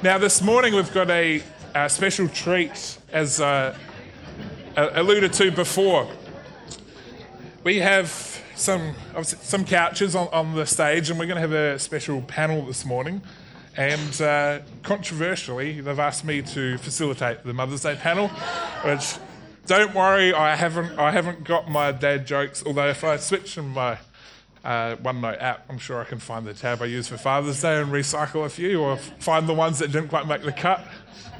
Now, this morning we've got a, a special treat, as uh, alluded to before. We have some some couches on, on the stage, and we're going to have a special panel this morning. And uh, controversially, they've asked me to facilitate the Mother's Day panel, which don't worry, I haven't I haven't got my dad jokes. Although if I switch from my uh, OneNote app, I'm sure I can find the tab I use for Father's Day and recycle a few, or find the ones that didn't quite make the cut.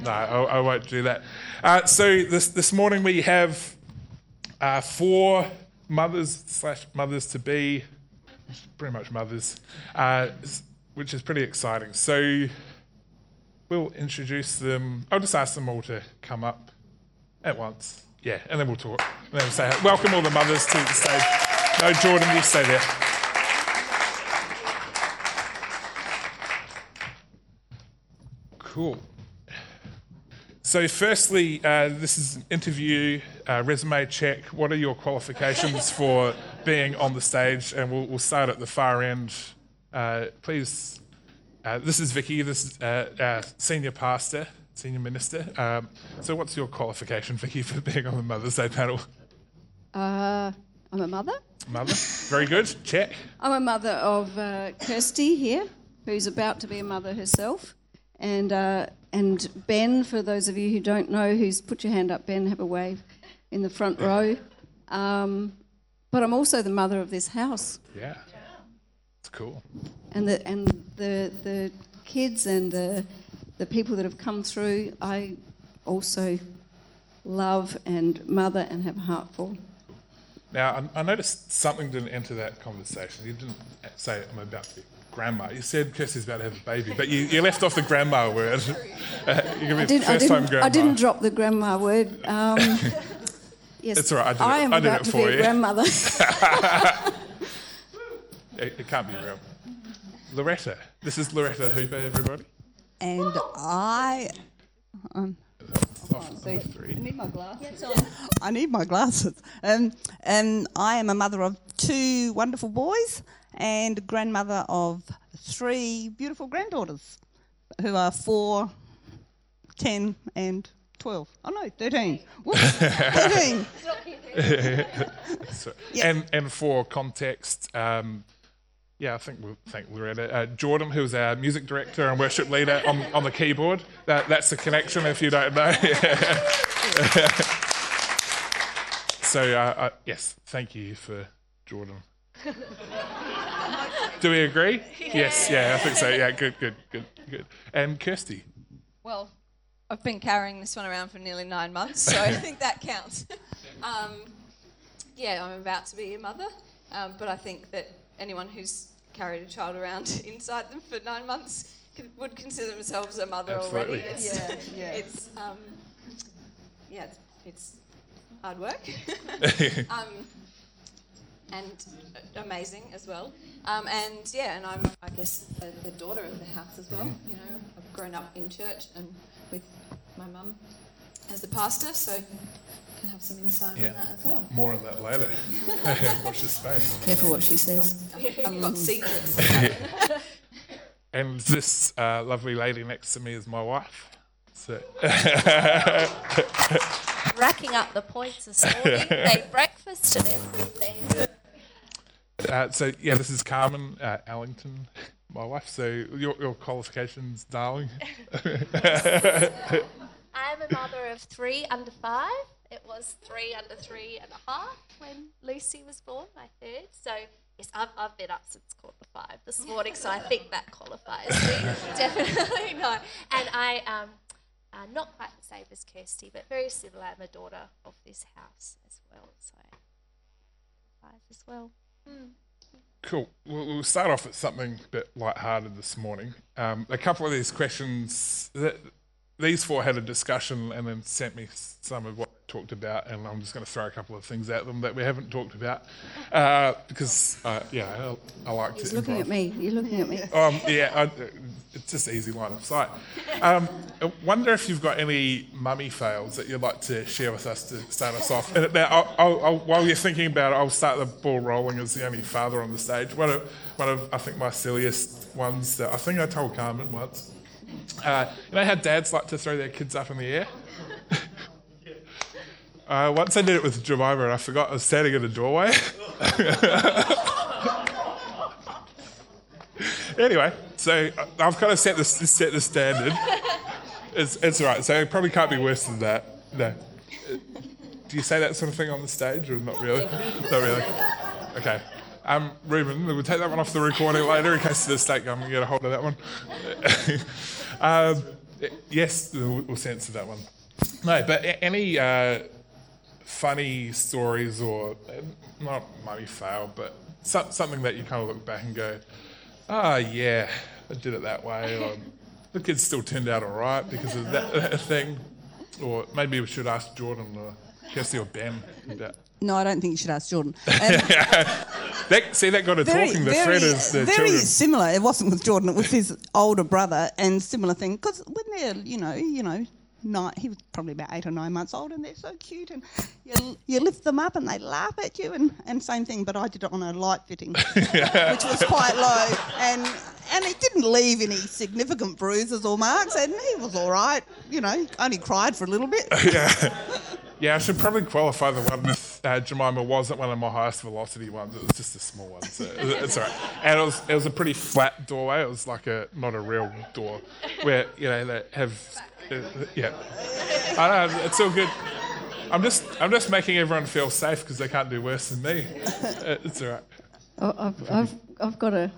No, I, I won't do that. Uh, so this this morning we have uh, four mothers slash mothers to be, pretty much mothers, uh, which is pretty exciting. So we'll introduce them. I'll just ask them all to come up at once. Yeah, and then we'll talk. And then we'll say, welcome all the mothers to the stage. No, Jordan, you stay there. Cool. So, firstly, uh, this is an interview, uh, resume check. What are your qualifications for being on the stage? And we'll, we'll start at the far end. Uh, please, uh, this is Vicky, this is uh, our senior pastor, senior minister. Um, so, what's your qualification, Vicky, for being on the Mother's Day panel? Uh, I'm a mother. Mother, very good. Check. I'm a mother of Kirsty here, who's about to be a mother herself. And, uh, and Ben, for those of you who don't know, who's put your hand up, Ben, have a wave in the front row. Um, but I'm also the mother of this house. Yeah, it's cool. And the and the the kids and the the people that have come through, I also love and mother and have a heart for. Now, I, I noticed something didn't enter that conversation. You didn't say I'm about to grandma. You said Kirsty's about to have a baby, but you, you left off the grandma word. Uh, you I, did, first time grandma. I didn't drop the grandma word. Um, yes, it's all right. I, did I it, am I about to be a grandmother. it, it, can't be real. Loretta. This is Loretta Hooper, everybody. And I. Um, so I need my glasses. I need my glasses. Um, and I am a mother of two wonderful boys and grandmother of three beautiful granddaughters who are four, ten, and 12. Oh no, 13. 13. so, yep. and, and for context, um, yeah, I think we'll thank Loretta. Uh, Jordan, who's our music director and worship leader on, on the keyboard. That, that's the connection if you don't know. so, uh, uh, yes, thank you for Jordan. Do we agree? Yeah. Yes, yeah, I think so. Yeah, good, good, good, good. And Kirsty? Well, I've been carrying this one around for nearly nine months, so I think that counts. Um, yeah, I'm about to be a mother, um, but I think that anyone who's carried a child around inside them for nine months would consider themselves a mother Absolutely. already. It's, yeah, yeah. It's, um, yeah, it's, it's hard work. um, and amazing as well. Um, and yeah, and I'm, I guess, a, a, daughter of the house as well. You know, I've grown up in church and with my mum as the pastor, so can have some insight yeah. on that as well. More on that later. Watch the space. Careful what she says. I've got secrets. and this uh, lovely lady next to me is my wife. So Racking up the points this morning, made breakfast and everything. Uh, so yeah, this is Carmen uh, Allington, my wife. So your, your qualifications, darling. I'm a mother of three under five. It was three under three and a half when Lucy was born, my third. So yes, I've, I've been up since quarter five this morning, so I think that qualifies me. Definitely no. And I um, uh, not quite the same as Kirsty, but very similar. I'm a daughter of this house as well, so five as well. Cool. We'll, we'll start off with something a bit light-hearted this morning. Um, a couple of these questions, that, these four had a discussion and then sent me some of what talked about, and I'm just going to throw a couple of things at them that we haven't talked about uh, because, uh, yeah, I, I like He's to. looking improv. at me. You're looking at me. Um, yeah, I, it's just easy line of sight. Um, I wonder if you've got any mummy fails that you'd like to share with us to start us off. And now, I'll, I'll, I'll, while you're thinking about it, I'll start the ball rolling as the only father on the stage. One of, one of I think, my silliest ones that I think I told Carmen once Uh, you know how dads like to throw their kids up in the air? Uh, once I did it with Jemima and I forgot I was standing in the doorway. anyway, so I- I've kind of set the, set the standard. It's, it's all right. So it probably can't be worse than that. No. Do you say that sort of thing on the stage or not really? not really. Okay. Um, Ruben, we'll take that one off the recording later in case the state government get a hold of that one. um, yes, we'll we'll censor that one. No, but any uh, funny stories or uh, not money fail, but so, something that you kind of look back and go, ah, yeah, I did it that way, or the kids still turned out all right because of that, that thing, or maybe we should ask Jordan or Kirsty or Ben. about- No, I don't think you should ask Jordan. Um, That, see, that got her very, talking. The very, thread is the very children. similar. It wasn't with Jordan. It was his older brother, and similar thing. Because when they're, you know, you know, nine, he was probably about eight or nine months old, and they're so cute, and you, you lift them up, and they laugh at you, and, and same thing. But I did it on a light fitting, which was quite low, and and it didn't leave any significant bruises or marks, and he was all right. You know, he only cried for a little bit. Yeah, yeah. I should probably qualify the one with uh, Jemima wasn't one of my highest velocity ones. It was just a small one, so it's all right. And it was it was a pretty flat doorway. It was like a not a real door where you know they have yeah. I know it's all good. I'm just I'm just making everyone feel safe because they can't do worse than me. Uh, It's all right. Oh, I've, I've, I've got a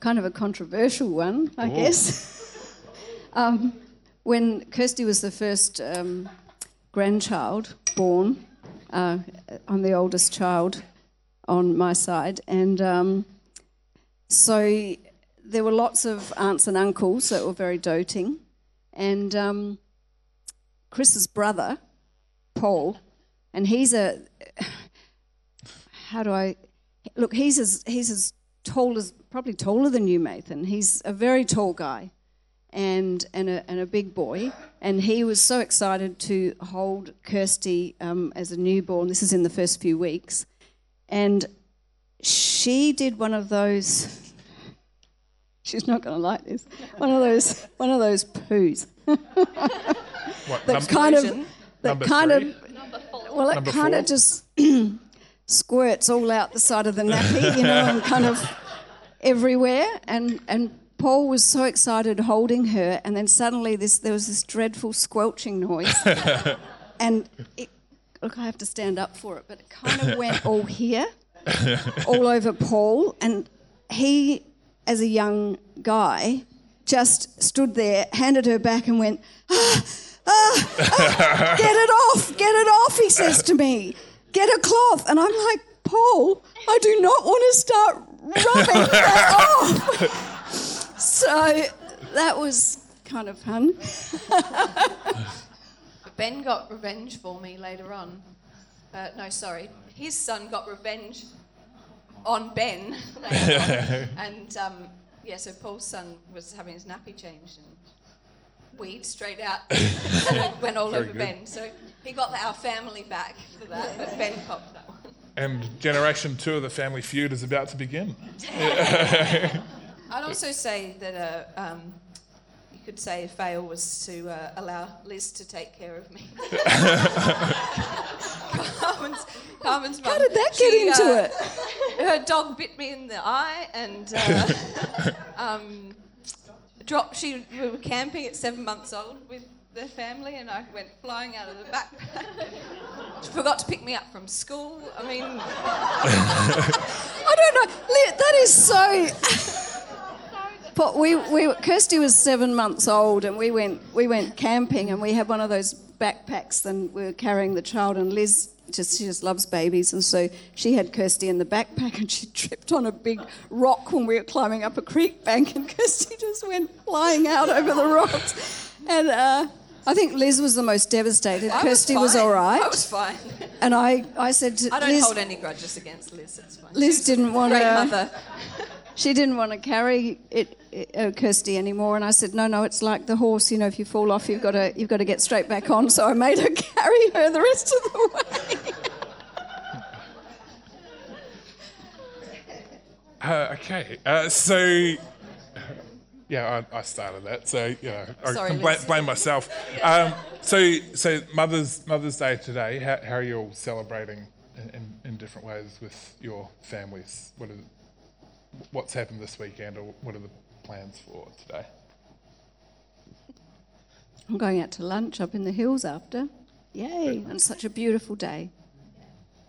kind of a controversial one, I guess. um, when Kirsty was the first um, grandchild born, uh, I'm the oldest child on my side, and um, so there were lots of aunts and uncles that were very doting, and um, Chris's brother, Paul, and he's a how do I look? He's as he's as tall as probably taller than you, Nathan. He's a very tall guy, and and a, and a big boy. And he was so excited to hold Kirsty um, as a newborn. This is in the first few weeks, and she did one of those. She's not going to like this. One of those, one of those poos. What, That kind of, that Number kind three? of, well, it Number kind four? of just squirts all out the side of the nappy, you know, and kind of everywhere. And and Paul was so excited holding her, and then suddenly this there was this dreadful squelching noise, and it, look, I have to stand up for it, but it kind of went all here, all over Paul, and he, as a young guy, just stood there, handed her back, and went. Ah, ah, ah, get it off, get it off, he says to me. Get a cloth. And I'm like, Paul, I do not want to start rubbing that off. So that was kind of fun. Ben got revenge for me later on. Uh, no, sorry. His son got revenge on Ben later on. And um, yeah, so Paul's son was having his nappy changed and weed straight out went all over good. Ben. So he got our family back for that, but Ben copped that one. and generation two of the Family Feud is about to begin. I'd also say that uh, um, could say a fail was to uh, allow Liz to take care of me. Carmen's, Carmen's mum. How did that get she, into uh, it? Her dog bit me in the eye and uh, um, dropped. She we were camping at seven months old with their family, and I went flying out of the backpack. Forgot to pick me up from school. I mean, I don't know. That is so. But we, we, Kirsty was seven months old, and we went, we went camping, and we had one of those backpacks, and we were carrying the child, and Liz just she just loves babies, and so she had Kirsty in the backpack, and she tripped on a big rock when we were climbing up a creek bank, and Kirsty just went flying out over the rocks, and uh, I think Liz was the most devastated. I Kirsty was, was all right, I was fine. and I, I said to I don't Liz, hold any grudges against Liz. It's fine. Liz She's didn't want great mother. She didn't want to carry it, uh, Kirsty anymore, and I said, "No, no, it's like the horse. You know, if you fall off, you've got to you've got to get straight back on." So I made her carry her the rest of the way. Uh, okay, uh, so Yeah, I, I started that, so you know, I Sorry, can blame, blame myself. Um, so, so Mother's Mother's Day today. How, how are you all celebrating in, in, in different ways with your families? What are, what's happened this weekend, or what are the plans for today? I'm going out to lunch up in the hills after. Yay! And it's such a beautiful day.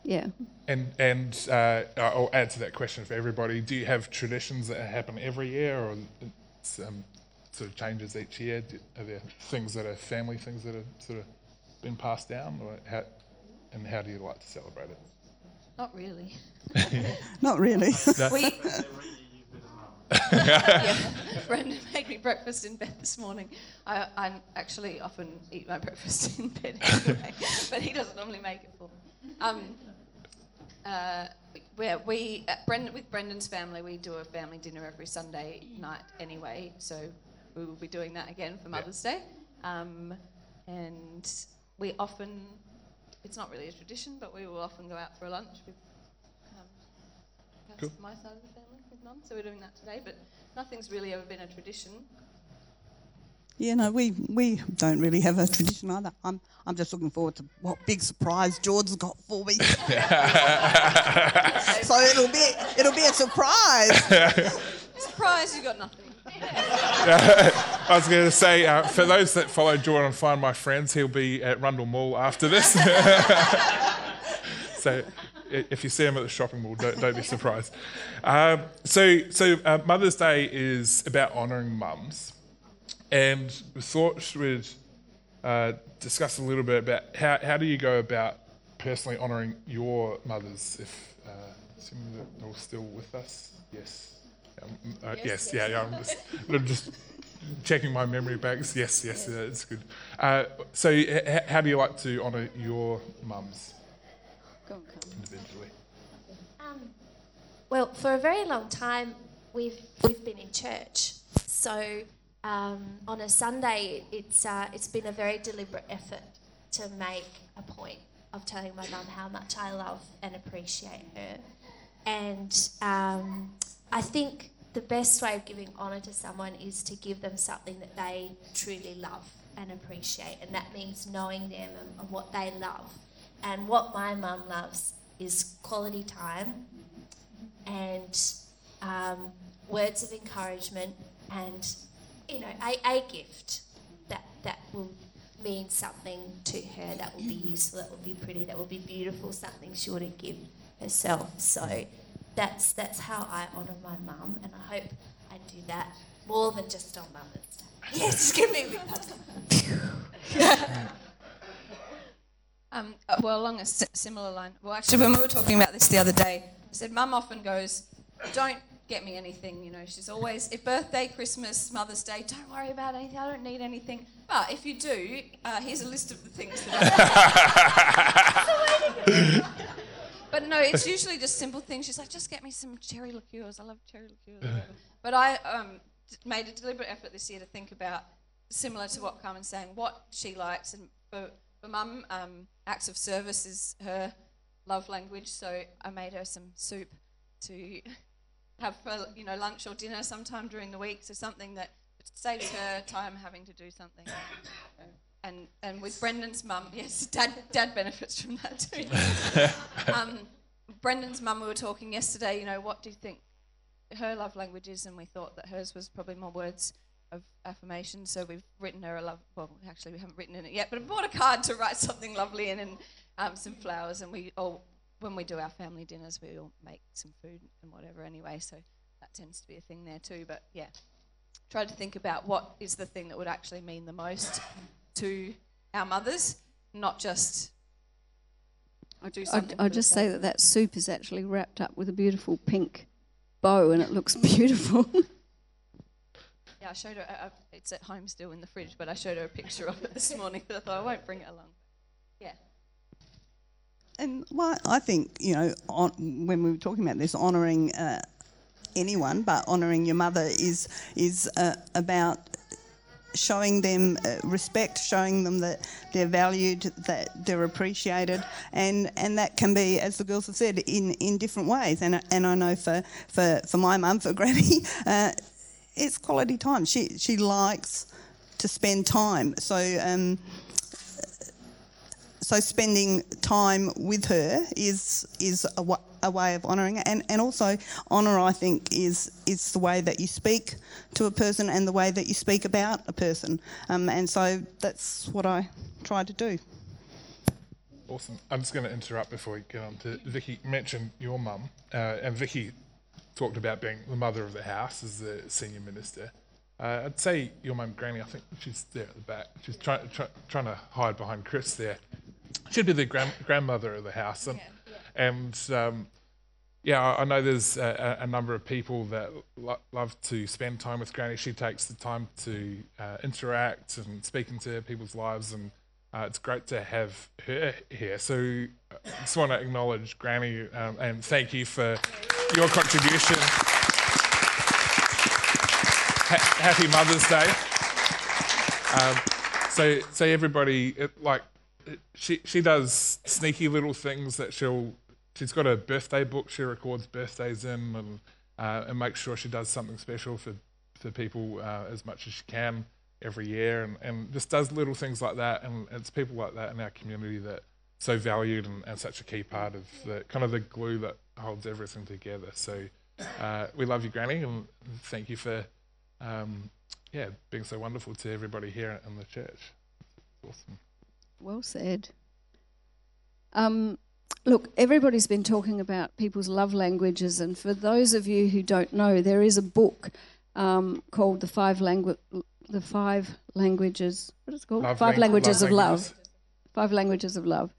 Yeah. And and uh, I'll add to that question for everybody. Do you have traditions that happen every year, or it's, um, sort of changes each year? Do, are there things that are family things that have sort of been passed down, or how, and how do you like to celebrate it? Not really. Not really. We. yeah, Brendan made me breakfast in bed this morning. I, I actually often eat my breakfast in bed anyway, but he doesn't normally make it for me. Um, uh, where we, at Brendan, with Brendan's family, we do a family dinner every Sunday night anyway, so we will be doing that again for Mother's Day. Um, and we often, it's not really a tradition, but we will often go out for a lunch with um, that's Cool. my side of the family with mum, so we're doing that today. But nothing's really ever been a tradition. yeah, no, we, we don't really have a tradition either. I'm, I'm just looking forward to what big surprise George's got for me. so it'll be it'll be a surprise. Surprise, you got nothing. I was going to say, uh, for those that follow Jordan and Find My Friends, he'll be at Rundle Mall after this. so if you see him at the shopping mall, don't, don't be surprised. Um, so so uh, Mother's Day is about honouring mums. And we thought we'd uh, discuss a little bit about how, how do you go about personally honouring your mothers, if uh, assuming that they're all still with us? Yes. Um, uh, yes, yeah, yeah. I'm just, I'm just checking my memory banks. Yes, yes, yeah, it's good. Uh, so, h- h- how do you like to honour your mums Go on, Carmen. individually? Um, well, for a very long time, we've we've been in church. So um, on a Sunday, it's uh, it's been a very deliberate effort to make a point of telling my mum how much I love and appreciate her. And um, I think the best way of giving honour to someone is to give them something that they truly love and appreciate, and that means knowing them and, and what they love. And what my mum loves is quality time and um, words of encouragement and you know a, a gift that that will mean something to her that will be useful that will be pretty that will be beautiful something she wouldn't give herself so that's that's how I honour my mum and I hope I do that more than just on Mother's Day yes give me a big hug. Um, uh, well, along a similar line. Well, actually, when we were talking about this the other day, I said, Mum often goes, Don't get me anything. You know, she's always, if birthday, Christmas, Mother's Day, don't worry about anything. I don't need anything. But if you do, uh, here's a list of the things that I But no, it's usually just simple things. She's like, just get me some cherry liqueurs. I love cherry liqueurs. But I um, made a deliberate effort this year to think about, similar to what Carmen's saying, what she likes. And for, for mum, um, acts of service is her love language. So I made her some soup to have for you know lunch or dinner sometime during the week. So something that saves her time having to do something. And and with Brendan's mum, yes, dad dad benefits from that too. um, Brendan's mum, we were talking yesterday. You know, what do you think her love language is? And we thought that hers was probably more words of affirmation. So we've written her a love. Well, actually, we haven't written in it yet, but I bought a card to write something lovely in and um, some flowers. And we all, when we do our family dinners, we all make some food and whatever anyway. So that tends to be a thing there too. But yeah, try to think about what is the thing that would actually mean the most to our mothers, not just. I do I'd, something. I'd just say that that soup is actually wrapped up with a beautiful pink bow and it looks beautiful. Yeah, I showed her. Uh, it's at home still in the fridge, but I showed her a picture of it this morning. But I thought I won't bring it along. Yeah. And well, I think you know, on, when we were talking about this, honouring uh, anyone, but honouring your mother is is uh, about showing them uh, respect, showing them that they're valued, that they're appreciated, and and that can be, as the girls have said, in in different ways. And and I know for for for my mum, for Granny. Uh, it's quality time. She she likes to spend time. So um, so spending time with her is is a, way of honouring and and also honour. I think is is the way that you speak to a person and the way that you speak about a person. Um, and so that's what I try to do. Awesome. I'm just going to interrupt before we get on to Vicky. Mention your mum, uh, and Vicky talked about being the mother of the house as the senior minister. Uh, I'd say your mum, Granny. I think she's there at the back. She's trying try, trying to hide behind Chris there. She'd be the grand, grandmother of the house, and and um, yeah, I know there's a, a number of people that lo- love to spend time with Granny. She takes the time to uh, interact and speak into people's lives, and uh, it's great to have her here. So I just want to acknowledge Granny um, and thank you for your contribution. Ha- happy Mother's Day. Um, so, so everybody, it, like, she she does sneaky little things that she'll. She's got a birthday book. She records birthdays in and uh, and makes sure she does something special for for people uh, as much as she can every year, and, and just does little things like that. And it's people like that in our community that so valued and, and such a key part of the kind of the glue that holds everything together. So uh, we love you, Granny, and thank you for um, yeah being so wonderful to everybody here in the church. Awesome. Well said. Um, look, everybody's been talking about people's love languages, and for those of you who don't know, there is a book um, called the Five Langu- the Five Languages. What is it called? Love Five Lang- Languages Love of Languages. Love. Five Languages of Love.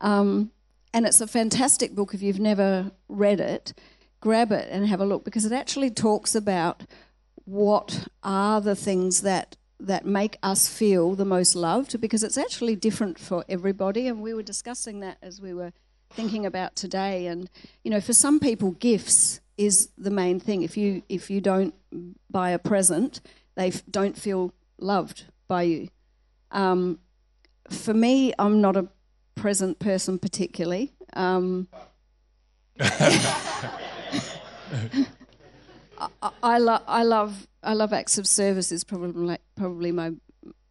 Um, and it's a fantastic book. If you've never read it, grab it and have a look because it actually talks about what are the things that that make us feel the most loved because it's actually different for everybody. And we were discussing that as we were thinking about today. And you know for some people gifts is the main thing. If you if you don't buy a present they f- don't feel loved by you. Um, for me i'm not a present person particularly. Um, I, I, lo- I love I love acts of service is probably probably my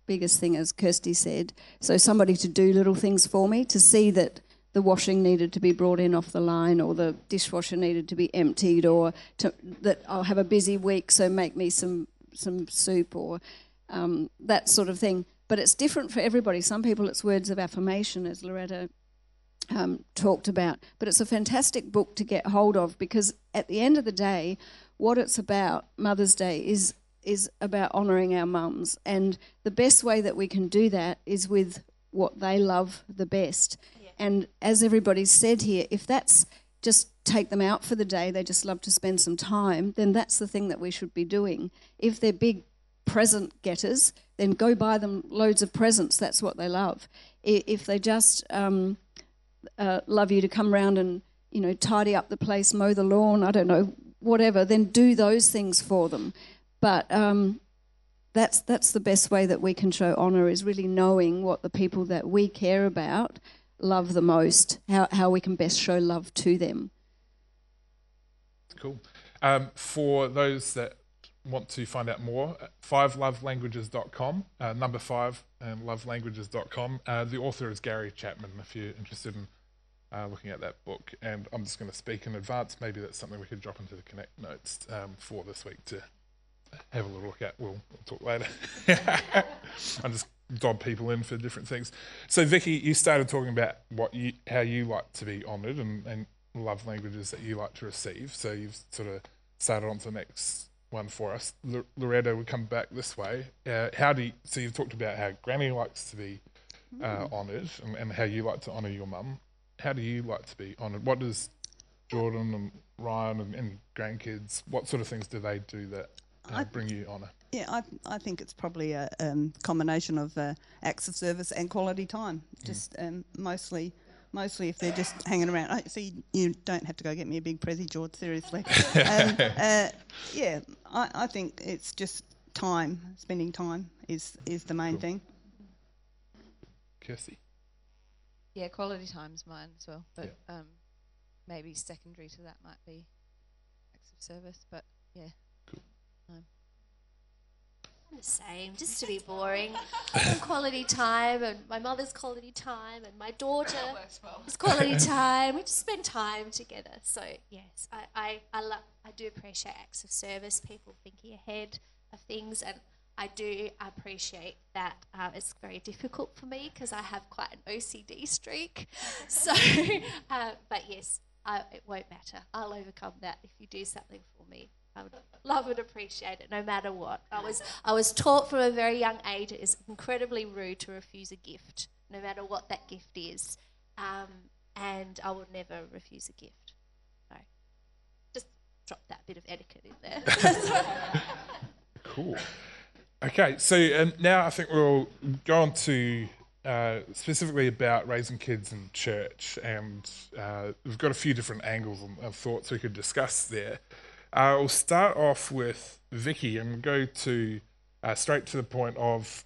biggest thing, as Kirsty said. So somebody to do little things for me, to see that the washing needed to be brought in off the line, or the dishwasher needed to be emptied, or to, that I'll have a busy week, so make me some some soup or um, that sort of thing. But it's different for everybody. Some people it's words of affirmation, as Loretta um, talked about. But it's a fantastic book to get hold of because at the end of the day, what it's about, Mother's Day, is is about honouring our mums, and the best way that we can do that is with what they love the best. And as everybody's said here, if that's just take them out for the day, they just love to spend some time, then that's the thing that we should be doing. If they're big present getters, then go buy them loads of presents. That's what they love. If they just um, uh, love you to come round and you know tidy up the place, mow the lawn, I don't know, whatever, then do those things for them. But um, that's that's the best way that we can show honour is really knowing what the people that we care about love the most, how how we can best show love to them. Cool. Um, for those that want to find out more, uh, fivelovelanguages.com, uh, number five, and lovelanguages.com. Uh, the author is Gary Chapman, if you're interested in uh, looking at that book. And I'm just going to speak in advance. Maybe that's something we could drop into the Connect notes um, for this week to have a little look at. We'll, we'll talk later. I'm just dob people in for different things. So, Vicky, you started talking about what you, how you like to be honoured and, and love languages that you like to receive. So you've sort of started on to the next one for us. L- Loretta, would come back this way. Uh, how do you, so you've talked about how Granny likes to be uh, honoured and, and how you like to honour your mum. How do you like to be honoured? What does Jordan and Ryan and, and grandkids, what sort of things do they do that uh, bring you honour? Yeah, I, I think it's probably a um, combination of uh, acts of service and quality time. Just um, mostly, mostly if they're just hanging around. So you, don't have to go get me a big prezi, George. Seriously. um, uh, yeah, I, I think it's just time. Spending time is is the main thing. Kirsty? Yeah, quality time's mine as well, but um, maybe secondary to that might be acts of service. But yeah, I'm the same, just to be boring. Quality time, and my mother's quality time, and my daughter is quality time. We just spend time together. So yes, I I I, lo- I do appreciate acts of service, people thinking ahead of things, and I do appreciate that uh, it's very difficult for me because I have quite an OCD streak. So, uh, but yes, I, it won't matter. I'll overcome that if you do something for me. I would love and appreciate it, no matter what. I was I was taught from a very young age it is incredibly rude to refuse a gift, no matter what that gift is, um, and I will never refuse a gift. So, just drop that bit of etiquette in there. Cool. Okay, so um, now I think we'll go on to uh, specifically about raising kids in church, and uh, we've got a few different angles and, thoughts we could discuss there. Uh, we'll start off with Vicky and go to uh, straight to the point of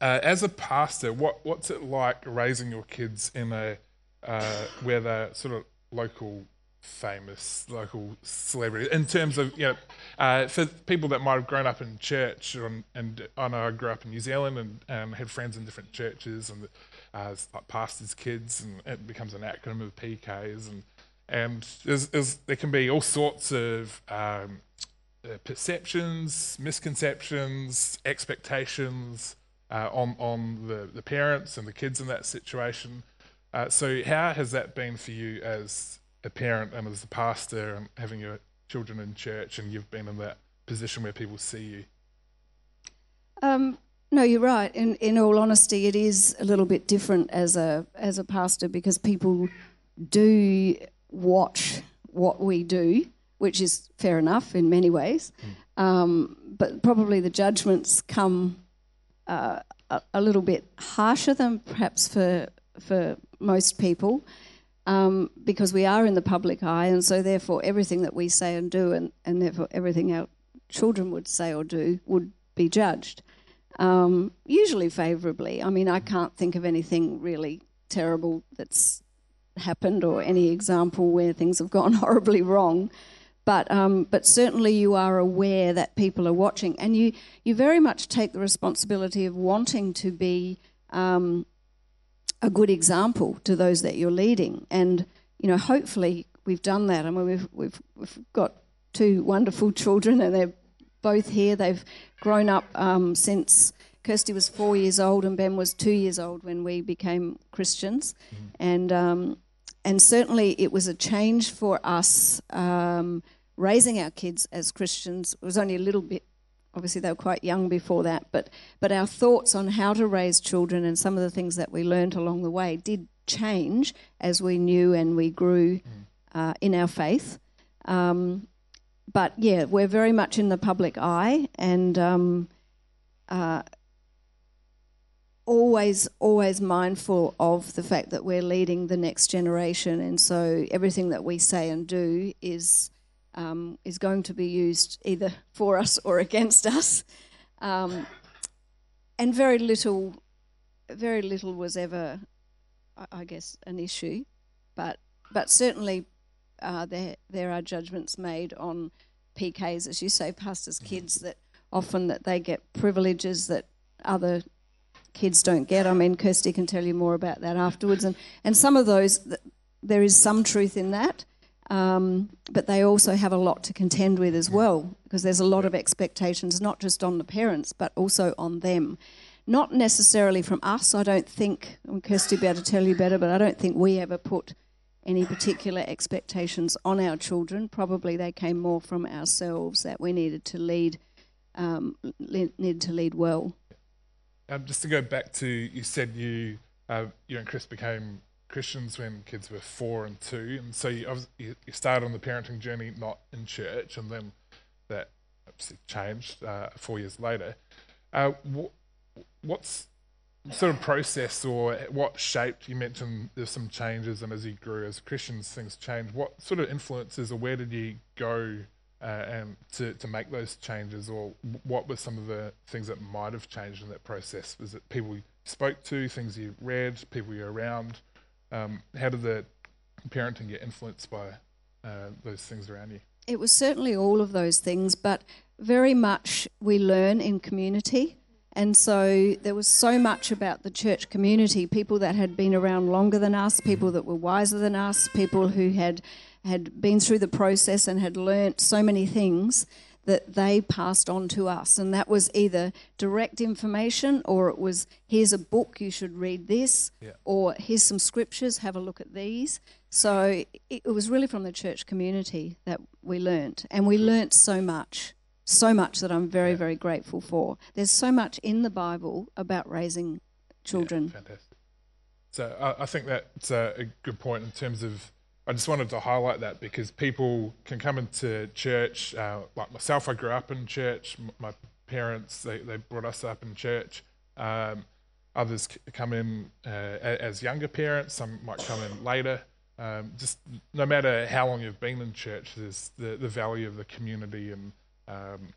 uh, as a pastor, what what's it like raising your kids in a uh, where they're sort of local famous local celebrity in terms of you know uh, for people that might have grown up in church and, and I know I grew up in New Zealand and um, had friends in different churches and uh, like pastors' kids and it becomes an acronym of PKs and and there's, there's, there can be all sorts of um, uh, perceptions, misconceptions, expectations uh, on on the, the parents and the kids in that situation. Uh, so how has that been for you as a parent and as a pastor and having your children in church and you've been in that position where people see you? Um, no, you're right. In in all honesty, it is a little bit different as a as a pastor because people do watch what we do, which is fair enough in many ways. Um, but probably the judgments come uh, a, a little bit harsher than perhaps for for most people. Um, because we are in the public eye, and so therefore everything that we say and do, and, and therefore everything our children would say or do, would be judged um, usually favourably. I mean, I can't think of anything really terrible that's happened or any example where things have gone horribly wrong. But um, but certainly you are aware that people are watching, and you you very much take the responsibility of wanting to be um, a good example to those that you're leading. And you know, hopefully we've done that. I mean, we've we've we've got two wonderful children, and they're both here. They've grown up um, since Kirsty was four years old and Ben was two years old when we became Christians, and um, and certainly it was a change for us um, raising our kids as Christians. It was only a little bit. Obviously, they were quite young before that, but but our thoughts on how to raise children and some of the things that we learned along the way did change as we knew and we grew uh, in our faith. Um, but yeah, we're very much in the public eye and um, uh, always, always mindful of the fact that we're leading the next generation, and so everything that we say and do is um, is going to be used either for us or against us. Um, and very little, very little was ever, I- guess, an issue, but but certainly uh, there there are judgments made on PKs, as you say, pastors' kids that often that they get privileges that other kids don't get. I mean, Kirsty can tell you more about that afterwards, and and some of those there is some truth in that. Um, but they also have a lot to contend with as well, because there's a lot of expectations, not just on the parents, but also on them. Not necessarily from us, I don't think, and Kirsty will be able to tell you better, but I don't think we ever put any particular expectations on our children. Probably they came more from ourselves that we needed to lead, um, le- needed to lead well. Um, just to go back to you said you uh, you and Chris became Christians when kids were four and two, and so you, you started on the parenting journey not in church, and then that obviously changed uh, four years later. Uh, wh- what's sort of process or what shaped? You mentioned there's some changes, and as you grew as Christians, things changed. What sort of influences, or where did you go? Uh, and to, to make those changes, or what were some of the things that might have changed in that process? Was it people you spoke to, things you read, people you're around? Um, how did the parenting get influenced by uh, those things around you? it was certainly all of those things, but very much we learn in community. And so there was so much about the church community people that had been around longer than us, people that were wiser than us, people who had, had been through the process and had learnt so many things that they passed on to us. And that was either direct information or it was here's a book, you should read this, Yeah. or here's some scriptures, have a look at these. So it, it was really from the church community that we learnt. And we learnt so much, so much that I'm very, very grateful for. There's so much in the Bible about raising children. Fantastic. So I, I think that's a good point in terms of. I just wanted to highlight that because people can come into church. Uh, like myself, I grew up in church. My parents they, they brought us up in church. Um, others come in uh, as younger parents. Some might come in later. Um, just no matter how long you've been in church, there's the, the value of the community and um,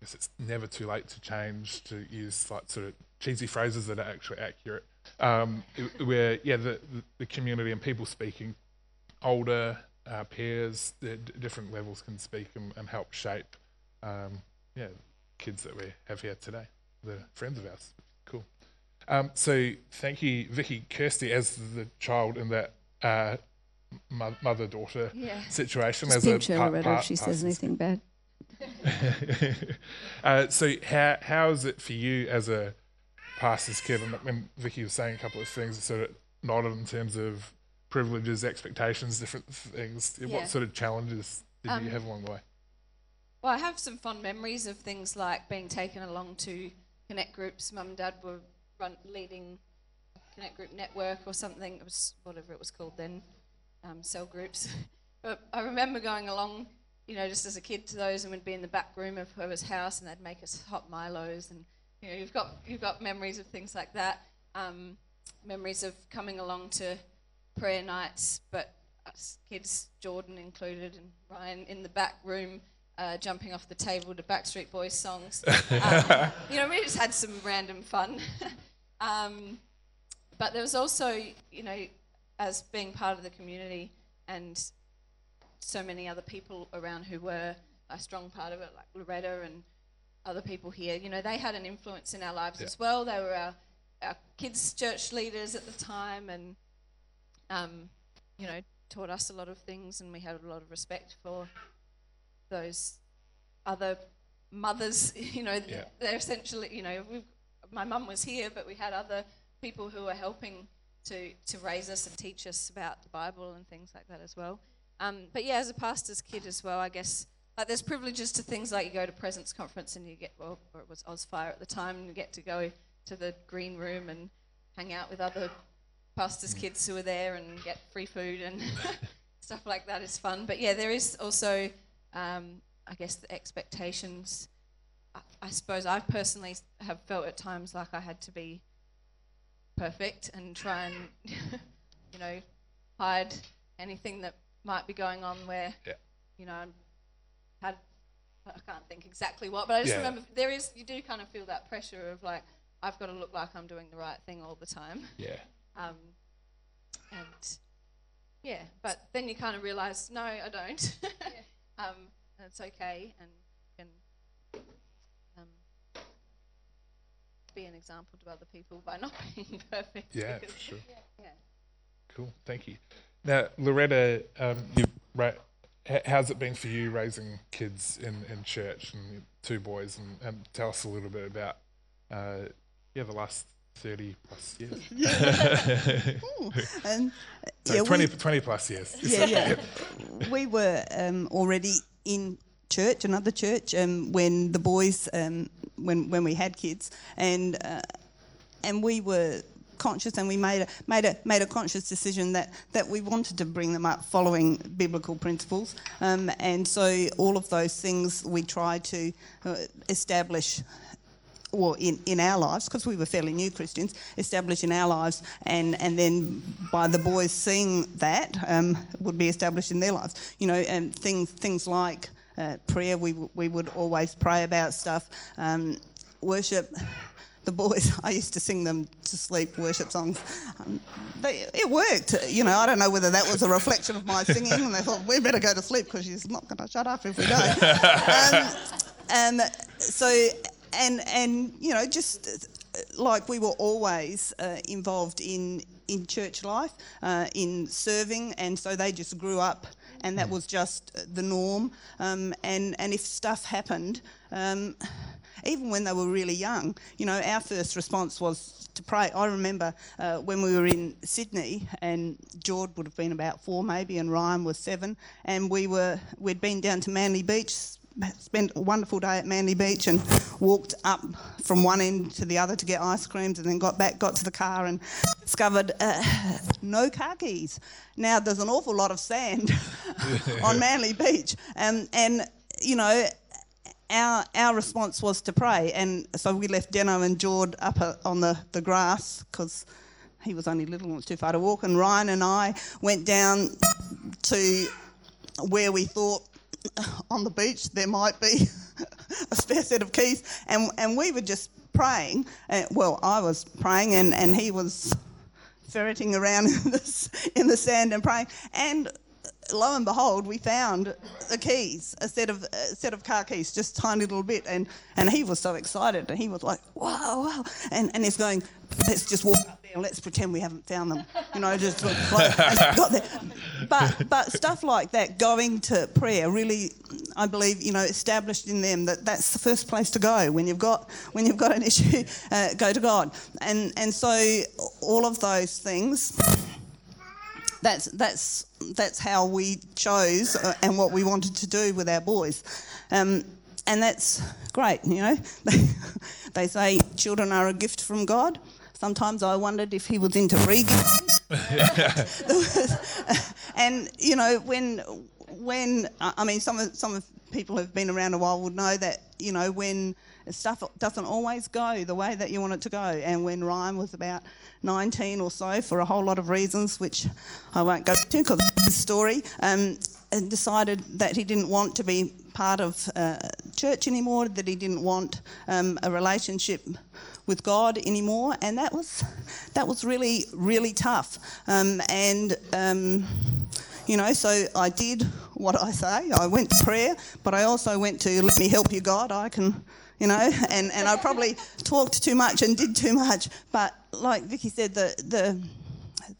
it's never too late to change to use like sort of cheesy phrases that are actually accurate. Um, where yeah, the the community and people speaking, older uh, peers, the d- different levels can speak and, and help shape, um, yeah, kids that we have here today, the friends of ours. Cool. Um, so thank you, Vicky Kirsty, as the child in that uh, mo- mother-daughter Yeah. situation. Just as a pinch her, pa- if she says anything bad. uh, so how how is it for you as a pastor's kid? And when Vicky was saying a couple of things, it sort of nodded in terms of privileges, expectations, different things. Yeah. What sort of challenges did you Um, have along the way? Well, I have some fond memories of things like being taken along to connect groups. Mum and Dad were run, leading connect group network or something. It was whatever it was called then, um, cell groups. but I remember going along, you know, just as a kid to those, and we'd be in the back room of whoever's house, and they'd make us hot Milos, and you know, you've got you've got memories of things like that. Um, memories of coming along to prayer nights, but us kids, Jordan included, and Ryan in the back room, uh, jumping off the table to Backstreet Boys songs. Um, you know, we just had some random fun. um, but there was also, you know, as being part of the community and so many other people around who were a strong part of it, like Loretta and other people here, you know, they had an influence in our lives Yeah. as well. They were our, our kids' church leaders at the time and, um, you know, taught us a lot of things and we had a lot of respect for those other mothers, you know, Yeah. they're essentially, you know, we've, my mum was here, but we had other people who were helping to, to raise us and teach us about the Bible and things like that as well. Um, but yeah, as a pastor's kid as well, I guess, like there's privileges to things like you go to Presence Conference and you get, well, or it was Ozfire at the time, and you get to go to the green room and hang out with other pastors' kids who are there and get free food and stuff like that is fun. But yeah, there is also, um, I guess, the expectations. I, I suppose I personally have felt at times like I had to be perfect and try and, you know, hide anything that might be going on where, Yeah. you know, I had. I can't think exactly what, but I just Yeah. remember there is. You do kind of feel that pressure of like, I've got to look like I'm doing the right thing all the time. Yeah. Um, and yeah, but then you kind of realise, no, I don't. um, and it's okay, and can um, be an example to other people by not being perfect. Yeah, because- for sure. Yeah. Cool. Thank you. Now, Loretta, um, you ra- h- how's it been for you raising kids in, in church and two boys? And, and tell us a little bit about uh, yeah the last thirty plus years. Um, So yeah, 20, we, 20 plus years. yeah, yeah. we were um, already in church, another church, um, when the boys, um, when when we had kids, and uh, and we were conscious, and we made a made a made a conscious decision that that we wanted to bring them up following biblical principles, um, and so all of those things we tried to uh, establish well, in, in our lives, because we were fairly new Christians, established in our lives, and, and then by the boys seeing that, um, would be established in their lives. You know, and things things like uh, prayer, we w- we would always pray about stuff. Um, worship, the boys, I used to sing them to sleep worship songs. Um, they, it worked. You know, I don't know whether that was a reflection of my singing, and they thought we better go to sleep because she's not going to shut up if we don't. um, and so, and and you know, just like we were always uh, involved in in church life, uh, in serving, and so they just grew up, and that was just the norm. Um, and and if stuff happened. Um, even when they were really young, you know, our first response was to pray. I remember uh, when we were in Sydney, and George would have been about four, maybe, and Ryan was seven, and we were we'd been down to Manly Beach spent a wonderful day at Manly Beach and walked up from one end to the other to get ice creams and then got back, got to the car and discovered uh, no car keys. Now there's an awful lot of sand on Manly Beach. Um, and, you know, our, our response was to pray. And so we left Deno and Jord up uh, on the, the grass because he was only little and was too far to walk. And Ryan and I went down to where we thought on the beach there might be a spare set of keys, and and we were just praying. Uh, well, I was praying, and and he was ferreting around in the, in the sand and praying, and lo and behold, we found the keys, a set of a set of car keys, just tiny little bit, and and he was so excited, and he was like, wow, wow, and and he's going, let's just walk up there and let's pretend we haven't found them, you know, just like, got there. But but stuff like that, going to prayer, really, I believe, you know, established in them that that's the first place to go when you've got when you've got an issue, uh, go to God, and and so all of those things that's that's that's how we chose uh, and what we wanted to do with our boys, um, and that's great. You know, they say children are a gift from God. Sometimes I wondered if he was into re-gifting. and you know when when I mean some of some of people who've been around a while would know that you know when stuff doesn't always go the way that you want it to go. And when Ryan was about 19 or so, for a whole lot of reasons, which I won't go to because it's the story, um, and decided that he didn't want to be part of uh, church anymore, that he didn't want um, a relationship with God anymore, and that was that was really really tough. Um, and um, you know, so I did what I say. I went to prayer, but I also went to let me help you, God. I can you know, and, and I probably talked too much and did too much. But like Vicky said, the, the,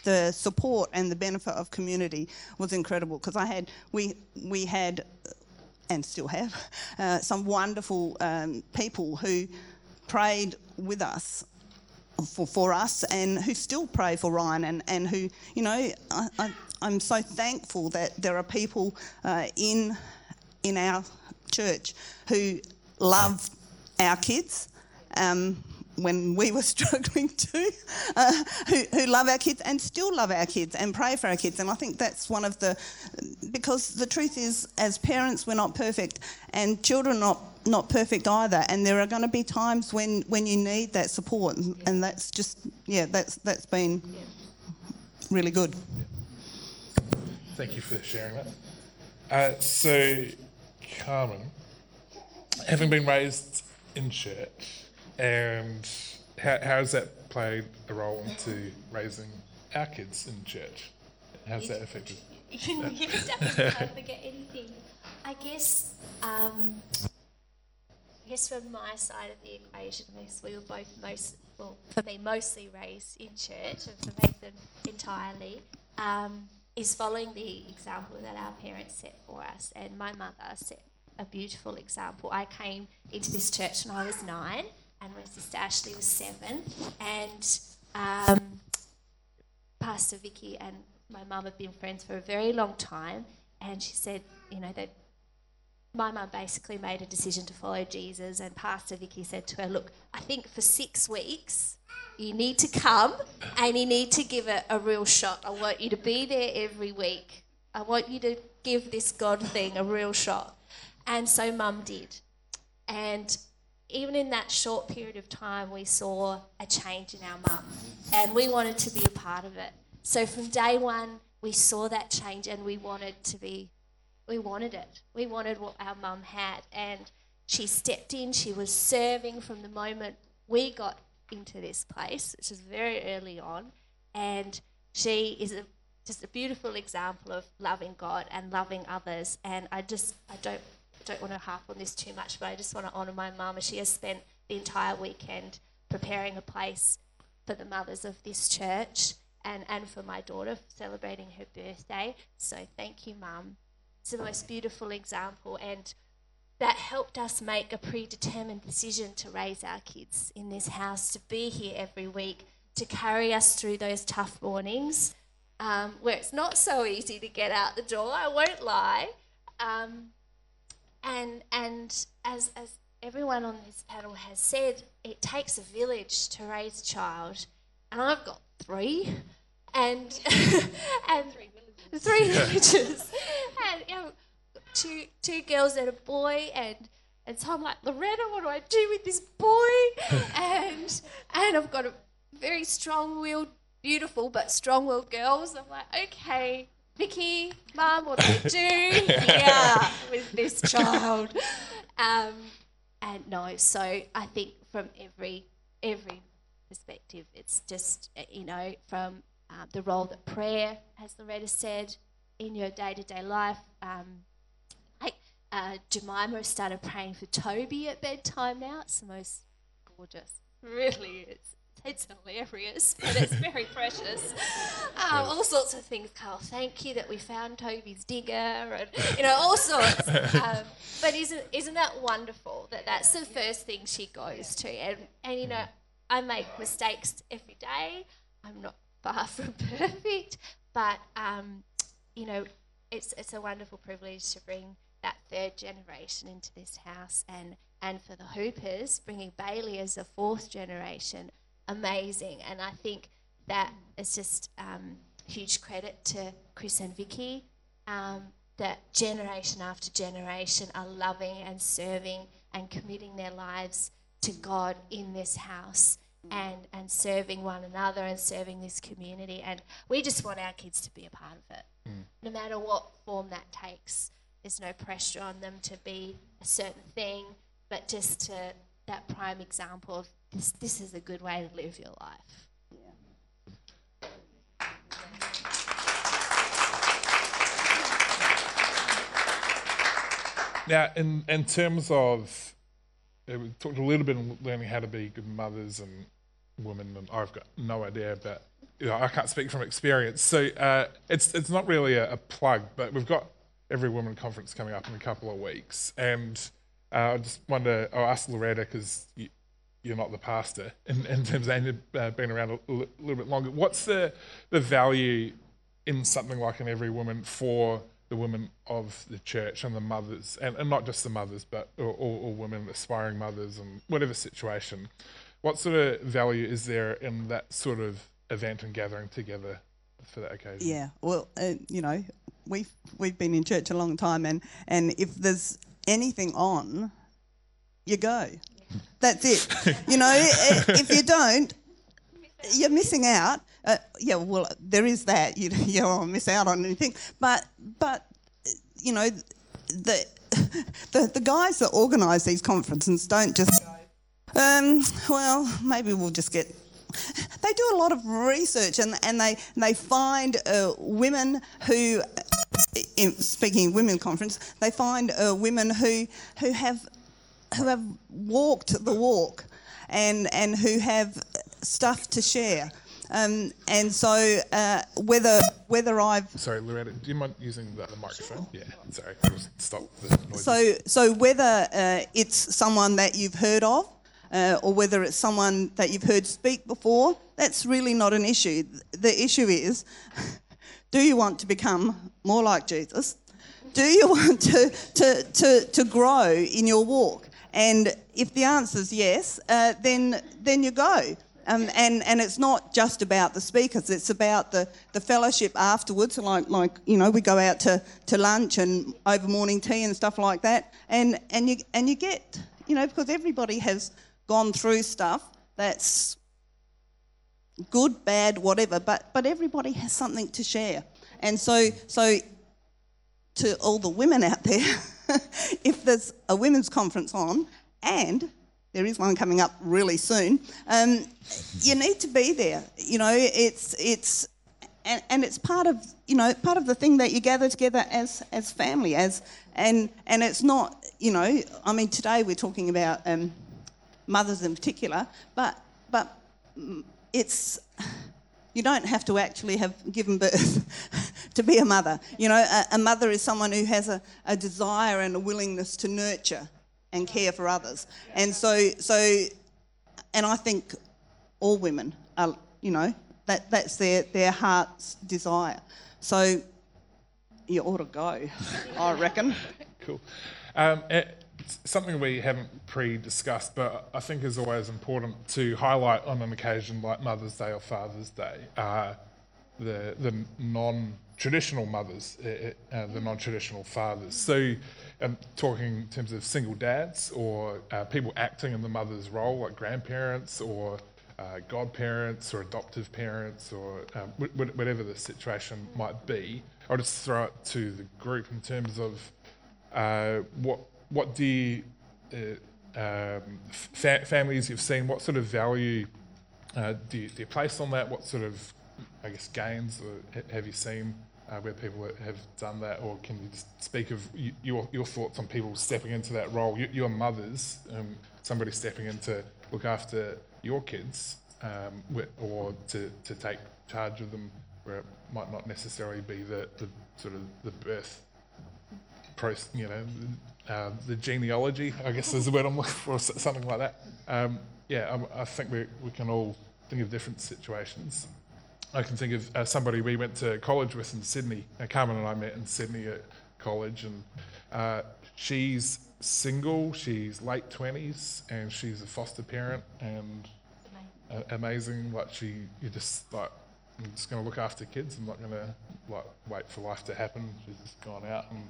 the support and the benefit of community was incredible because I had, we, we had, and still have, uh, some wonderful um, people who prayed with us for, for us and who still pray for Ryan and, and who, you know, I, I, I'm so thankful that there are people uh, in, in our church who love our kids. Um, when we were struggling too, uh, who, who love our kids and still love our kids and pray for our kids. And I think that's one of the, because the truth is, as parents, we're not perfect, and children not not perfect either. And there are going to be times when when you need that support, and, and that's just yeah, that's that's been really good. Thank you for sharing that. Uh, so, Carmen, having been raised in church, and how, how has that played a role into raising our kids in church? How's that affected? you definitely can't forget anything. I guess, um, I guess from my side of the equation, we were both most, well, for me, mostly raised in church, and for Nathan entirely, um, is following the example that our parents set for us, and my mother set a beautiful example. I came into this church when I was nine, and my sister Ashley was seven, and um, Pastor Vicky and my mum have been friends for a very long time, and she said, you know, that my mum basically made a decision to follow Jesus, and Pastor Vicky said to her, "Look, I think for six weeks." You need to come and you need to give it a real shot. I want you to be there every week. I want you to give this God thing a real shot. And so mum did. And even in that short period of time, we saw a change in our mum. And we wanted to be a part of it. So from day one, we saw that change and we wanted to be, we wanted it. We wanted what our mum had. And she stepped in, she was serving from the moment we got into this place, which is very early on, and she is a, just a beautiful example of loving God and loving others. And I just I don't don't want to harp on this too much, but I just want to honour my mum. She has spent the entire weekend preparing a place for the mothers of this church and, and for my daughter celebrating her birthday. So thank you, Mum. It's the most beautiful example, and that helped us make a predetermined decision to raise our kids in this house, to be here every week, to carry us through those tough mornings um, where it's not so easy to get out the door, I won't lie. Um, and and as, as everyone on this panel has said, it takes a village to raise a child. And I've got three. And, and three villages. Three villages. and you know, two, two girls and a boy. And, and so I'm like, Loretta, what do I do with this boy? and, and I've got a very strong willed, beautiful but strong willed girls. I'm like, okay, Vicky, Mum, what do I do here with this child? Um, and no, so I think from every every perspective, it's just uh, you know from um, the role that prayer, as Loretta said, in your day to day life. Um, like uh, Jemima started praying for Toby at bedtime now. It's the most gorgeous, really is it's hilarious, but it's very precious. Um, all sorts of things, Carl. Thank you that we found Toby's digger, and you know all sorts. Um, but isn't isn't that wonderful that that's the first thing she goes to? And and you know, I make mistakes every day. I'm not far from perfect, but um, you know, it's it's a wonderful privilege to bring that third generation into this house and and for the Hoopers, bringing Bailey as a fourth generation amazing. And I think that is just um, huge credit to Chris and Vicky. Um, that generation after generation are loving and serving and committing their lives to God in this house and, and serving one another and serving this community. And we just want our kids to be a part of it, mm. no matter what form that takes. There's no pressure on them to be a certain thing, but just to that prime example of this, this is a good way to live your life. Now, in, in terms of, we talked a little bit on learning how to be good mothers and women, and I've got no idea, but you know, I can't speak from experience. So uh, it's it's not really a, a, plug, but we've got every women conference coming up in a couple of weeks, and uh, I just wonder, I'll ask Loretta because you're not the pastor in, in terms of uh, being around a, little bit longer. What's the, the value in something like an Every Woman for the women of the church and the mothers, and, and not just the mothers, but all, all women, aspiring mothers, and whatever situation? What sort of value is there in that sort of event and gathering together for that occasion? Yeah, well, uh, you know, we've we've been in church a long time, and and if there's anything on, you go. That's it. you know, if you don't, you're missing out. Uh, yeah, well, there is that. You you don't miss out on anything. But but you know, the the, the guys that organise these conferences don't just go. Um, well, maybe we'll just get. They do a lot of research and, and they they find uh, women who, in, speaking of women conference, they find uh, women who who have who have walked the walk and, and who have stuff to share. Um, and so uh, whether whether I've sorry Loretta, do you mind using the, the microphone? Yeah, sorry, I'll just stop the noise. So so whether uh, it's someone that you've heard of, uh, or whether it's someone that you've heard speak before, that's really not an issue. The issue is, do you want to become more like Jesus? Do you want to to to, to grow in your walk? And if the answer is yes, uh, then then you go. Um, and and it's not just about the speakers; it's about the, the fellowship afterwards. Like like you know, we go out to, to lunch and over morning tea and stuff like that. And and you and you get you know because everybody has gone through stuff that's good, bad, whatever. But but everybody has something to share. And so so to all the women out there. if there's a women's conference on and there is one coming up really soon. Um, you need to be there. You know, it's it's and, and it's part of you know part of the thing that you gather together as as family as and and it's not you know I mean today we're talking about um, mothers in particular, but but mm, it's you don't have to actually have given birth to be a mother. You know, a, a mother is someone who has a, a desire and a willingness to nurture and care for others. And so, so, and I think all women are, you know, that, that's their, their heart's desire. So you ought to go, I reckon. Cool. Um, it, something we haven't pre-discussed, but I think is always important to highlight on an occasion like Mother's Day or Father's Day, uh, the the non-traditional mothers, uh, uh, the non-traditional fathers. So, I'm talking in terms of single dads or uh, people acting in the mother's role, like grandparents or uh, godparents or adoptive parents or um, whatever the situation might be. I'll just throw it to the group in terms of uh, what what do you, uh, um, fa- families you've seen, what sort of value do, you, do, you, place on that? What sort of, I guess, gains or have you seen uh, where people have done that? Or can you just speak of your, your thoughts on people stepping into that role? Your mothers, um, somebody stepping in to look after your kids um, or to, to take charge of them where it might not necessarily be the, the sort of the birth process, you know, uh, the genealogy, I guess is the word I'm looking for, something like that. Um, yeah, I, I think we, we can all think of different situations. I can think of uh, somebody we went to college with in Sydney. Uh, Carmen and I met in Sydney at college, and uh, she's single, she's late 20s, and she's a foster parent, and amazing. Like, she, you just like, I'm just going to look after kids. I'm not going to like wait for life to happen. She's just gone out and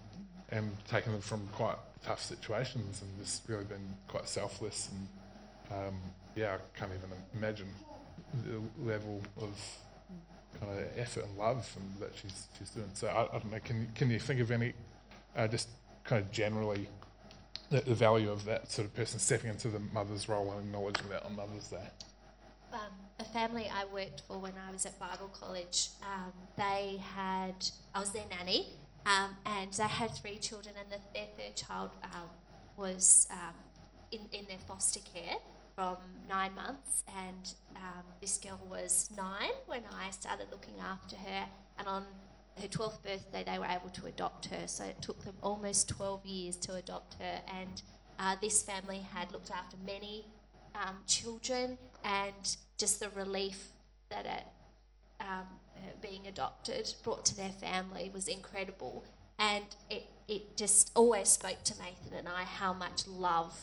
and taken them from quite tough situations and just really been quite selfless and um, yeah, I can't even imagine the level of kind of effort and love that she's she's doing. So I, I don't know. Can can you think of any uh, just kind of generally the, the, value of that sort of person stepping into the mother's role and acknowledging that on Mother's Day? Um, a family I worked for when I was at Bible college, um, they had I was their nanny um, and they had three children, and the, their third child um, was um, in, in their foster care from nine months. And um, this girl was nine when I started looking after her. And on her 12th birthday, they were able to adopt her. So it took them almost 12 years to adopt her. And uh, this family had looked after many um, children, and just the relief that it um, being adopted brought to their family was incredible. And it, it just always spoke to Nathan and I how much love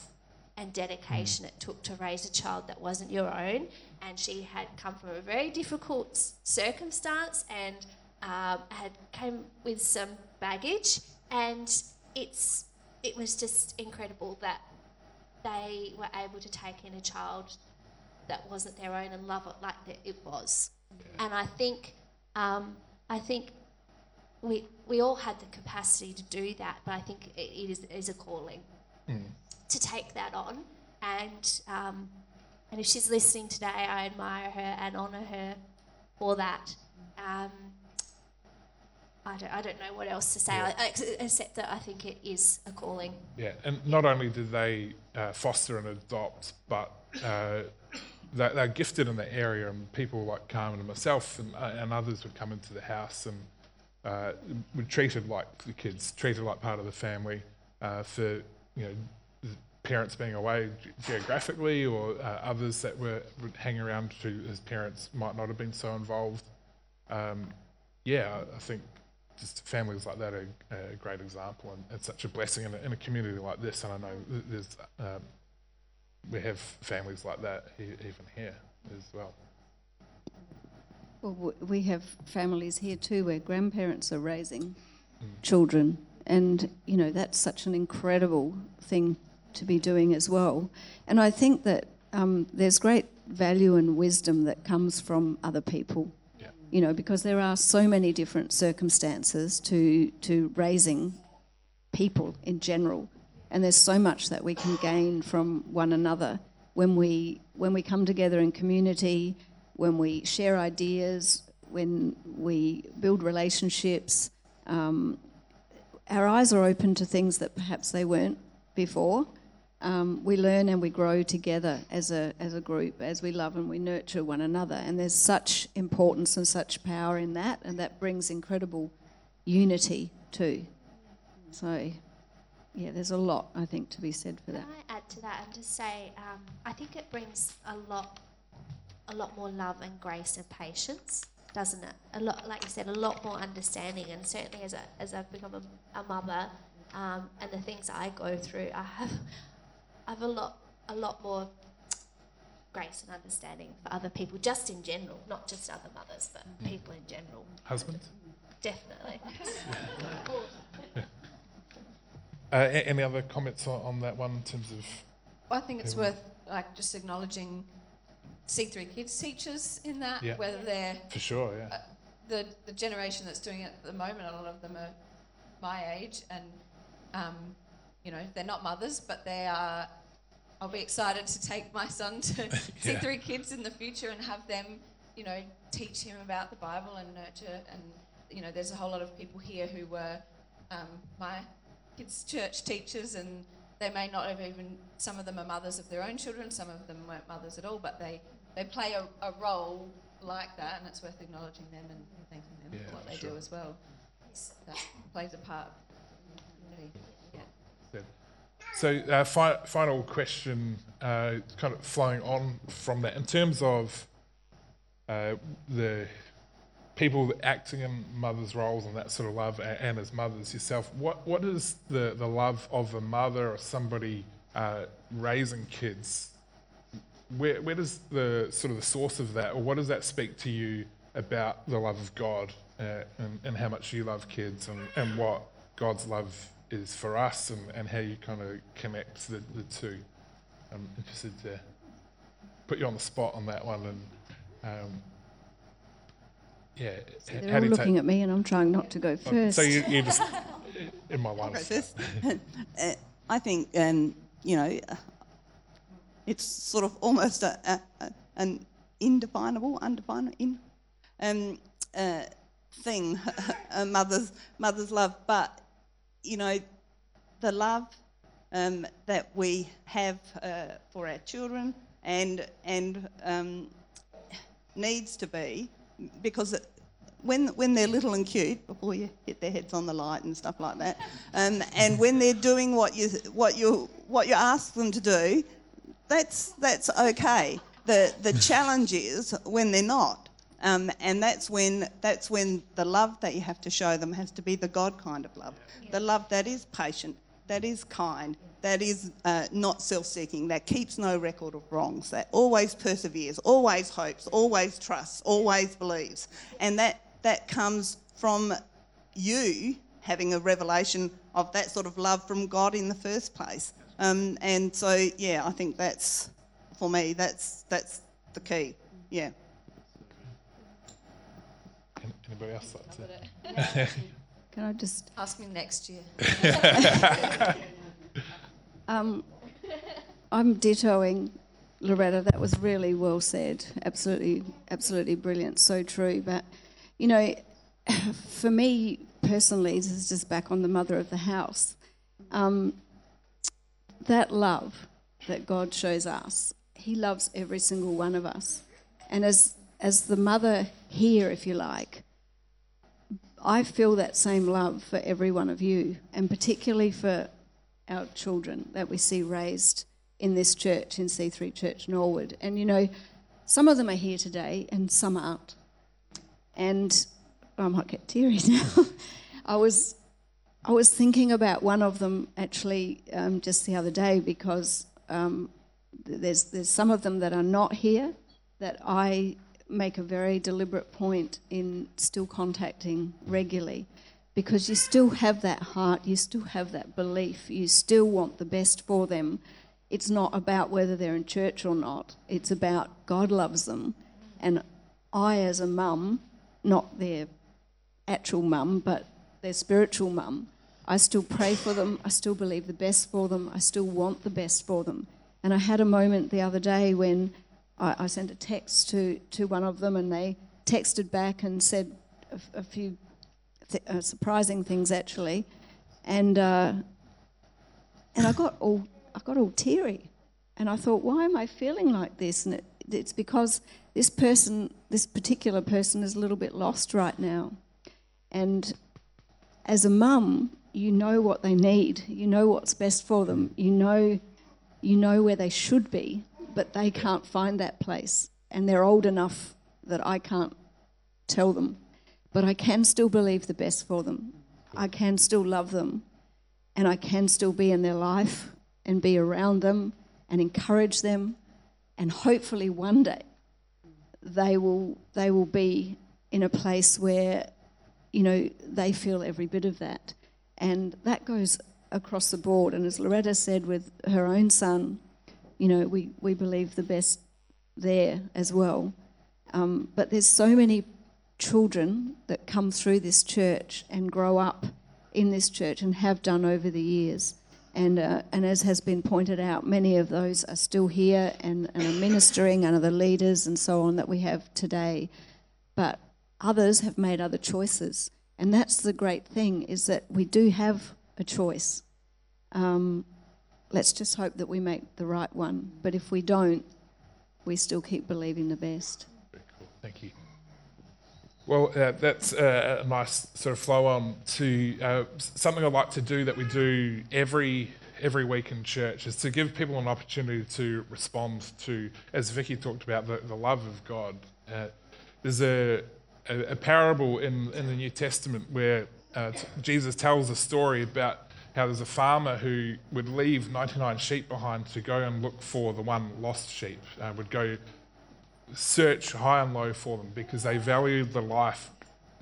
and dedication it took to raise a child that wasn't your own. And she had come from a very difficult circumstance and um, had came with some baggage. And it's it was just incredible that they were able to take in a child that wasn't their own and love it like it was. And I think um, I think we we all had the capacity to do that, but I think it, it is, is a calling mm. To take that on. And um, and if she's listening today, I admire her and honour her for that. Um, I don't, I don't know what else to say yeah. except that I think it is a calling. Yeah, and not only do they uh, foster and adopt, but uh, they're, they're, gifted in the area, and people like Carmen and myself and, uh, and others would come into the house and uh, were treated like the kids, treated like part of the family. Uh, for you know, parents being away geographically, or uh, others that were would hang around to his parents might not have been so involved. Um, yeah, I think just families like that are a great example, and it's such a blessing in a, in a community like this. And I know there's um, we have families like that even here as well. Well, we have families here too where grandparents are raising mm. children, and you know that's such an incredible thing to be doing as well. And I think that um, there's great value and wisdom that comes from other people. Yeah. You know, because there are so many different circumstances to to raising people in general and there's so much that we can gain from one another when we when we come together in community, when we share ideas, when we build relationships, um, our eyes are open to things that perhaps they weren't before. Um, we learn and we grow together as a as a group as we love and we nurture one another. And there's such importance and such power in that, and that brings incredible unity too. So, yeah, there's a lot I think to be said for that. Can I add to that and just say, um, I think it brings a lot, a lot more love and grace and patience, doesn't it? A lot, like you said, a lot more understanding. And certainly, as a, as I've become a, a mother, um, and the things I go through, I have, I have a lot, a lot more grace and understanding for other people, just in general, not just other mothers, but people in general. Husbands? Definitely. Uh, any other comments on, on that one in terms of? I think it's worth like just acknowledging C3 Kids teachers in that, Yeah. whether they're For sure, yeah. the, the generation that's doing it at the moment, a lot of them are my age, and um, you know they're not mothers, but they are. I'll be excited to take my son to Yeah. C3 Kids in the future and have them, you know, teach him about the Bible and nurture. And you know, there's a whole lot of people here who were um, my kids' church teachers, and they may not have even. Some of them are mothers of their own children. Some of them weren't mothers at all, but they they play a, a role like that, and it's worth acknowledging them and thanking them Yeah, for what they sure. do as well. That plays a part. Really, Good. So, uh, fi- final question, uh, kind of flowing on from that, in terms of uh, the people acting in mothers' roles and that sort of love, and, and as mothers yourself, what what is the, the love of a mother or somebody uh, raising kids? Where where does the sort of the source of that, or what does that speak to you about the love of God uh, and, and how much you love kids and, and what God's love is for us and, and how you kind of connect the, the two? I'm interested to put you on the spot on that one and um, yeah, h- They're how all do you looking take? at me, and I'm trying not to go first. So you, you just in my line. Go of- Uh, I think, um, you know, uh, it's sort of almost a, a, a, an indefinable, undefinable, in, um, uh, thing, a mother's, mother's love. But, you know, the love um, that we have uh, for our children and, and um, needs to be, because it, when, when they're little and cute, before you hit their heads on the light and stuff like that, um, and when they're doing what you, what, you, what you ask them to do, that's, that's okay. The, the challenge is when they're not. Um, and that's when, that's when the love that you have to show them has to be the God kind of love. The love that is patient, that is kind, that is uh, not self seeking, that keeps no record of wrongs, that always perseveres, always hopes, always trusts, always believes. And that, that comes from you having a revelation of that sort of love from God in the first place. Um, and so, yeah, I think that's, for me, that's, that's the key. Yeah. An- Anybody else like to? Can I just Ask me next year. Um, I'm dittoing Loretta. That was really well said. Absolutely, absolutely brilliant. So true. But you know, for me personally, this is just back on the mother of the house. Um, that love that God shows us, He loves every single one of us, and as as the mother here, if you like, I feel that same love for every one of you, and particularly for our children that we see raised in this church, in C3 Church Norwood. And you know, some of them are here today and some aren't. And I might get teary now. I was I was thinking about one of them actually um, just the other day because um, there's there's some of them that are not here that I make a very deliberate point in still contacting regularly because you still have that heart, you still have that belief, you still want the best for them. It's not about whether they're in church or not, it's about God loves them. And I, as a mum, not their actual mum, but their spiritual mum, I still pray for them, I still believe the best for them, I still want the best for them. And I had a moment the other day when I, I sent a text to, to one of them, and they texted back and said a, a few th- uh, surprising things actually, and uh, and I got all I got all teary, and I thought, why am I feeling like this? And it, it's because this person, this particular person, is a little bit lost right now, and as a mum, you know what they need, you know what's best for them, you know, you know where they should be, but they can't find that place, and they're old enough that I can't tell them, but I can still believe the best for them. I can still love them, and I can still be in their life and be around them and encourage them, and hopefully one day they will they will be in a place where you know they feel every bit of that, and that goes across the board. And as Loretta said with her own son, you know we we believe the best there as well. Um, but there's so many children that come through this church and grow up in this church and have done over the years. And, uh, and as has been pointed out, many of those are still here and, and are ministering and are the leaders and so on that we have today. But others have made other choices. And that's the great thing is that we do have a choice. Um, let's just hope that we make the right one. But if we don't, we still keep believing the best. Very cool. Thank you. Well, uh, that's uh, a nice sort of flow on to uh, something I'd like to do that we do every every week in church is to give people an opportunity to respond to, as Vicky talked about, the, the love of God. Uh, there's a, a, a, parable in, in the New Testament where uh, Jesus tells a story about how there's a farmer who would leave 99 sheep behind to go and look for the one lost sheep, uh, would go search high and low for them because they valued the life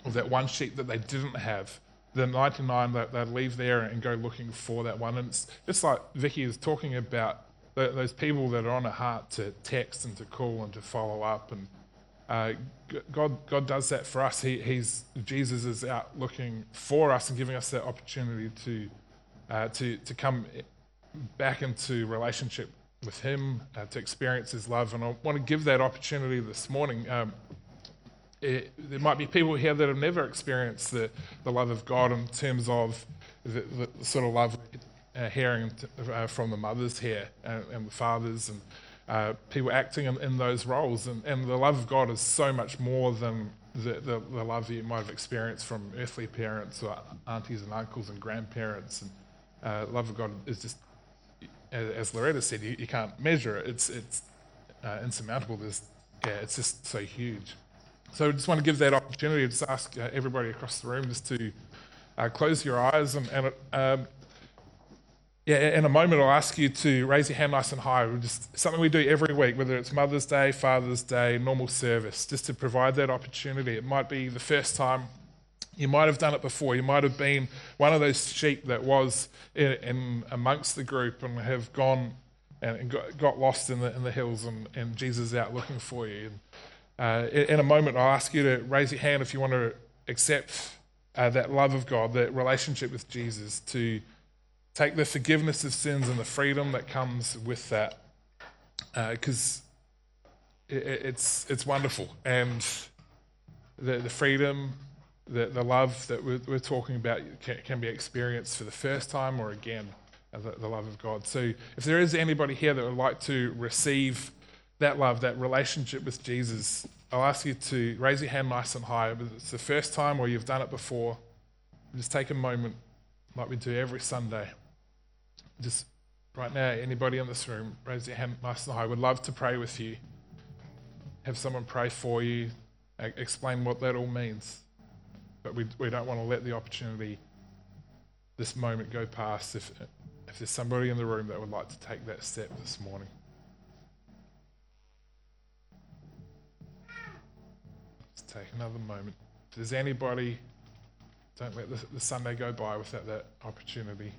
of that one sheep that they didn't have. The 99 that they'd leave there and go looking for that one. And it's just like Vicky is talking about those people that are on a heart to text and to call and to follow up. And uh, God, God does that for us. He, he's Jesus is out looking for us and giving us that opportunity to uh, to to come back into relationship with Him, uh, to experience His love. And I want to give that opportunity this morning. Um, it, there might be people here that have never experienced the, the love of God in terms of the, the sort of love uh, hearing uh, from the mothers here and, and the fathers and uh, people acting in, in, those roles. And, and the love of God is so much more than the, the, the, love you might have experienced from earthly parents or aunties and uncles and grandparents. And uh, love of God is just as Loretta said, you, you can't measure it. It's it's uh, insurmountable. There's yeah, it's just so huge. So I just want to give that opportunity to just ask uh, everybody across the room just to uh, close your eyes and, and um, yeah, in a moment I'll ask you to raise your hand nice and high. Just something we do every week, whether it's Mother's Day, Father's Day, normal service, just to provide that opportunity. It might be the first time you might have done it before. You might have been one of those sheep that was in, in amongst the group and have gone and got, got lost in the, in the hills, and, and Jesus is out looking for you. And, uh, in, a moment, I'll ask you to raise your hand if you want to accept uh, that love of God, that relationship with Jesus, to take the forgiveness of sins and the freedom that comes with that, because uh, it, it's it's wonderful and the the freedom the, the love that we're, we're talking about can, can, be experienced for the first time or again, uh, the, the love of God. So if there is anybody here that would like to receive that love, that relationship with Jesus, I'll ask you to raise your hand nice and high. If it's the first time or you've done it before, just take a moment, like we do every Sunday. Just right now, anybody in this room, raise your hand nice and high. Would love to pray with you. Have someone pray for you, explain what that all means. But we, we don't want to let the opportunity, this moment, go past if, if there's somebody in the room that would like to take that step this morning. Let's take another moment. If there's anybody, don't let the, the Sunday go by without that opportunity.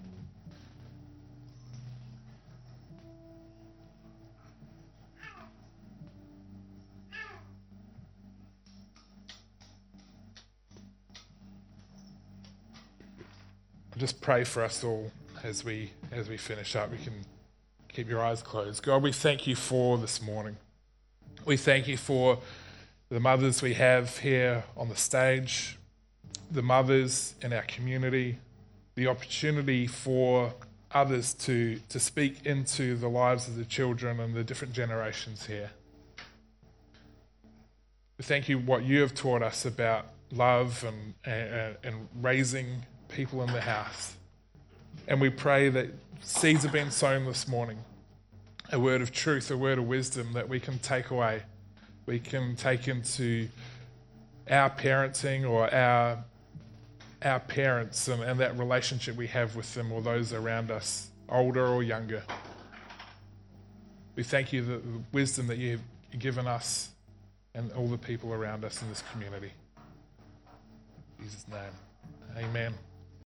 Just pray for us all as we as we finish up. We can keep your eyes closed. God, we thank you for this morning. We thank you for the mothers we have here on the stage, the mothers in our community, the opportunity for others to, to speak into the lives of the children and the different generations here. We thank you what you have taught us about love and, and, and raising people in the house. And we pray that seeds have been sown this morning a word of truth, a word of wisdom that we can take away. We can take into our parenting or our, our parents and, and that relationship we have with them or those around us, older or younger. We thank you for the wisdom that you've given us and all the people around us in this community. In Jesus' name. Amen.